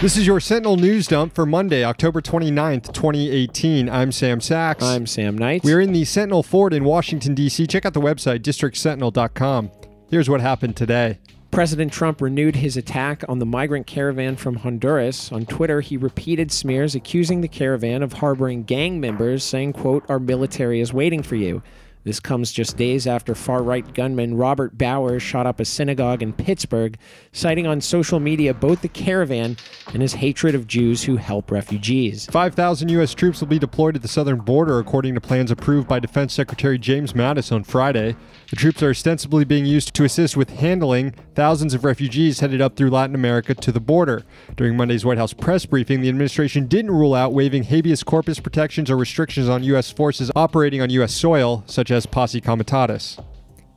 This is your Sentinel News Dump for Monday, October 29th, 2018. I'm Sam Sacks. I'm Sam Knight. We're in the Sentinel Fort in Washington, D.C. Check out the website, districtsentinel.com. Here's what happened today. President Trump renewed his attack on the migrant caravan from Honduras. On Twitter, he repeated smears accusing the caravan of harboring gang members, saying, quote, our military is waiting for you. This comes just days after far right gunman Robert Bowers shot up a synagogue in Pittsburgh, citing on social media both the caravan and his hatred of Jews who help refugees. 5,000 U.S. troops will be deployed at the southern border, according to plans approved by Defense Secretary James Mattis on Friday. The troops are ostensibly being used to assist with handling thousands of refugees headed up through Latin America to the border. During Monday's White House press briefing, the administration didn't rule out waiving habeas corpus protections or restrictions on U.S. forces operating on U.S. soil, such as posse comitatus.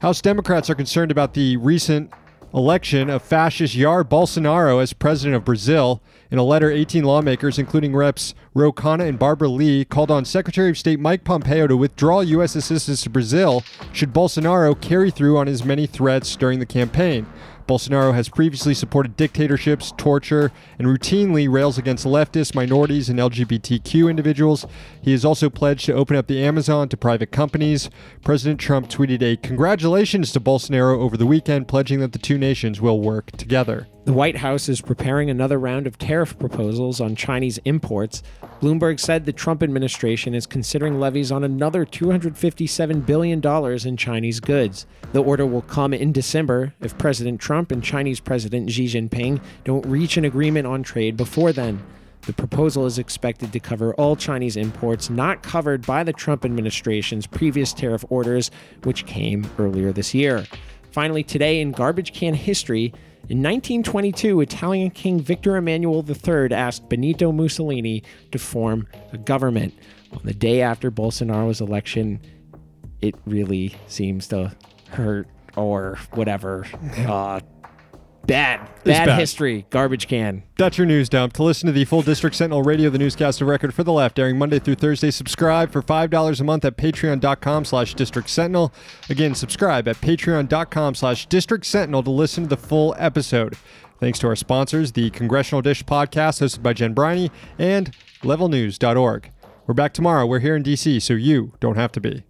House Democrats are concerned about the recent election of fascist Jair Bolsonaro as president of Brazil. In a letter, 18 lawmakers, including Reps Ro Khanna and Barbara Lee, called on Secretary of State Mike Pompeo to withdraw U.S. assistance to Brazil should Bolsonaro carry through on his many threats during the campaign. Bolsonaro has previously supported dictatorships, torture, and routinely rails against leftists, minorities, and LGBTQ individuals. He has also pledged to open up the Amazon to private companies. President Trump tweeted a congratulations to Bolsonaro over the weekend, pledging that the two nations will work together. The White House is preparing another round of tariff proposals on Chinese imports. Bloomberg said the Trump administration is considering levies on another $257 billion in Chinese goods. The order will come in December if President Trump and Chinese President Xi Jinping don't reach an agreement on trade before then. The proposal is expected to cover all Chinese imports not covered by the Trump administration's previous tariff orders, which came earlier this year. Finally, today in garbage can history, in 1922, Italian King Victor Emmanuel III asked Benito Mussolini to form a government. On the day after Bolsonaro's election, it really seems to hurt or whatever. Uh, bad, bad, bad. history. Garbage can. That's your news dump. To listen to the full District Sentinel Radio, the newscast of record for the left, airing Monday through Thursday, subscribe for $5 a month at patreon.com slash district sentinel. Again, subscribe at patreon.com slash district sentinel to listen to the full episode. Thanks to our sponsors, the Congressional Dish podcast hosted by Jen Briney and levelnews.org. We're back tomorrow. We're here in D.C., so you don't have to be.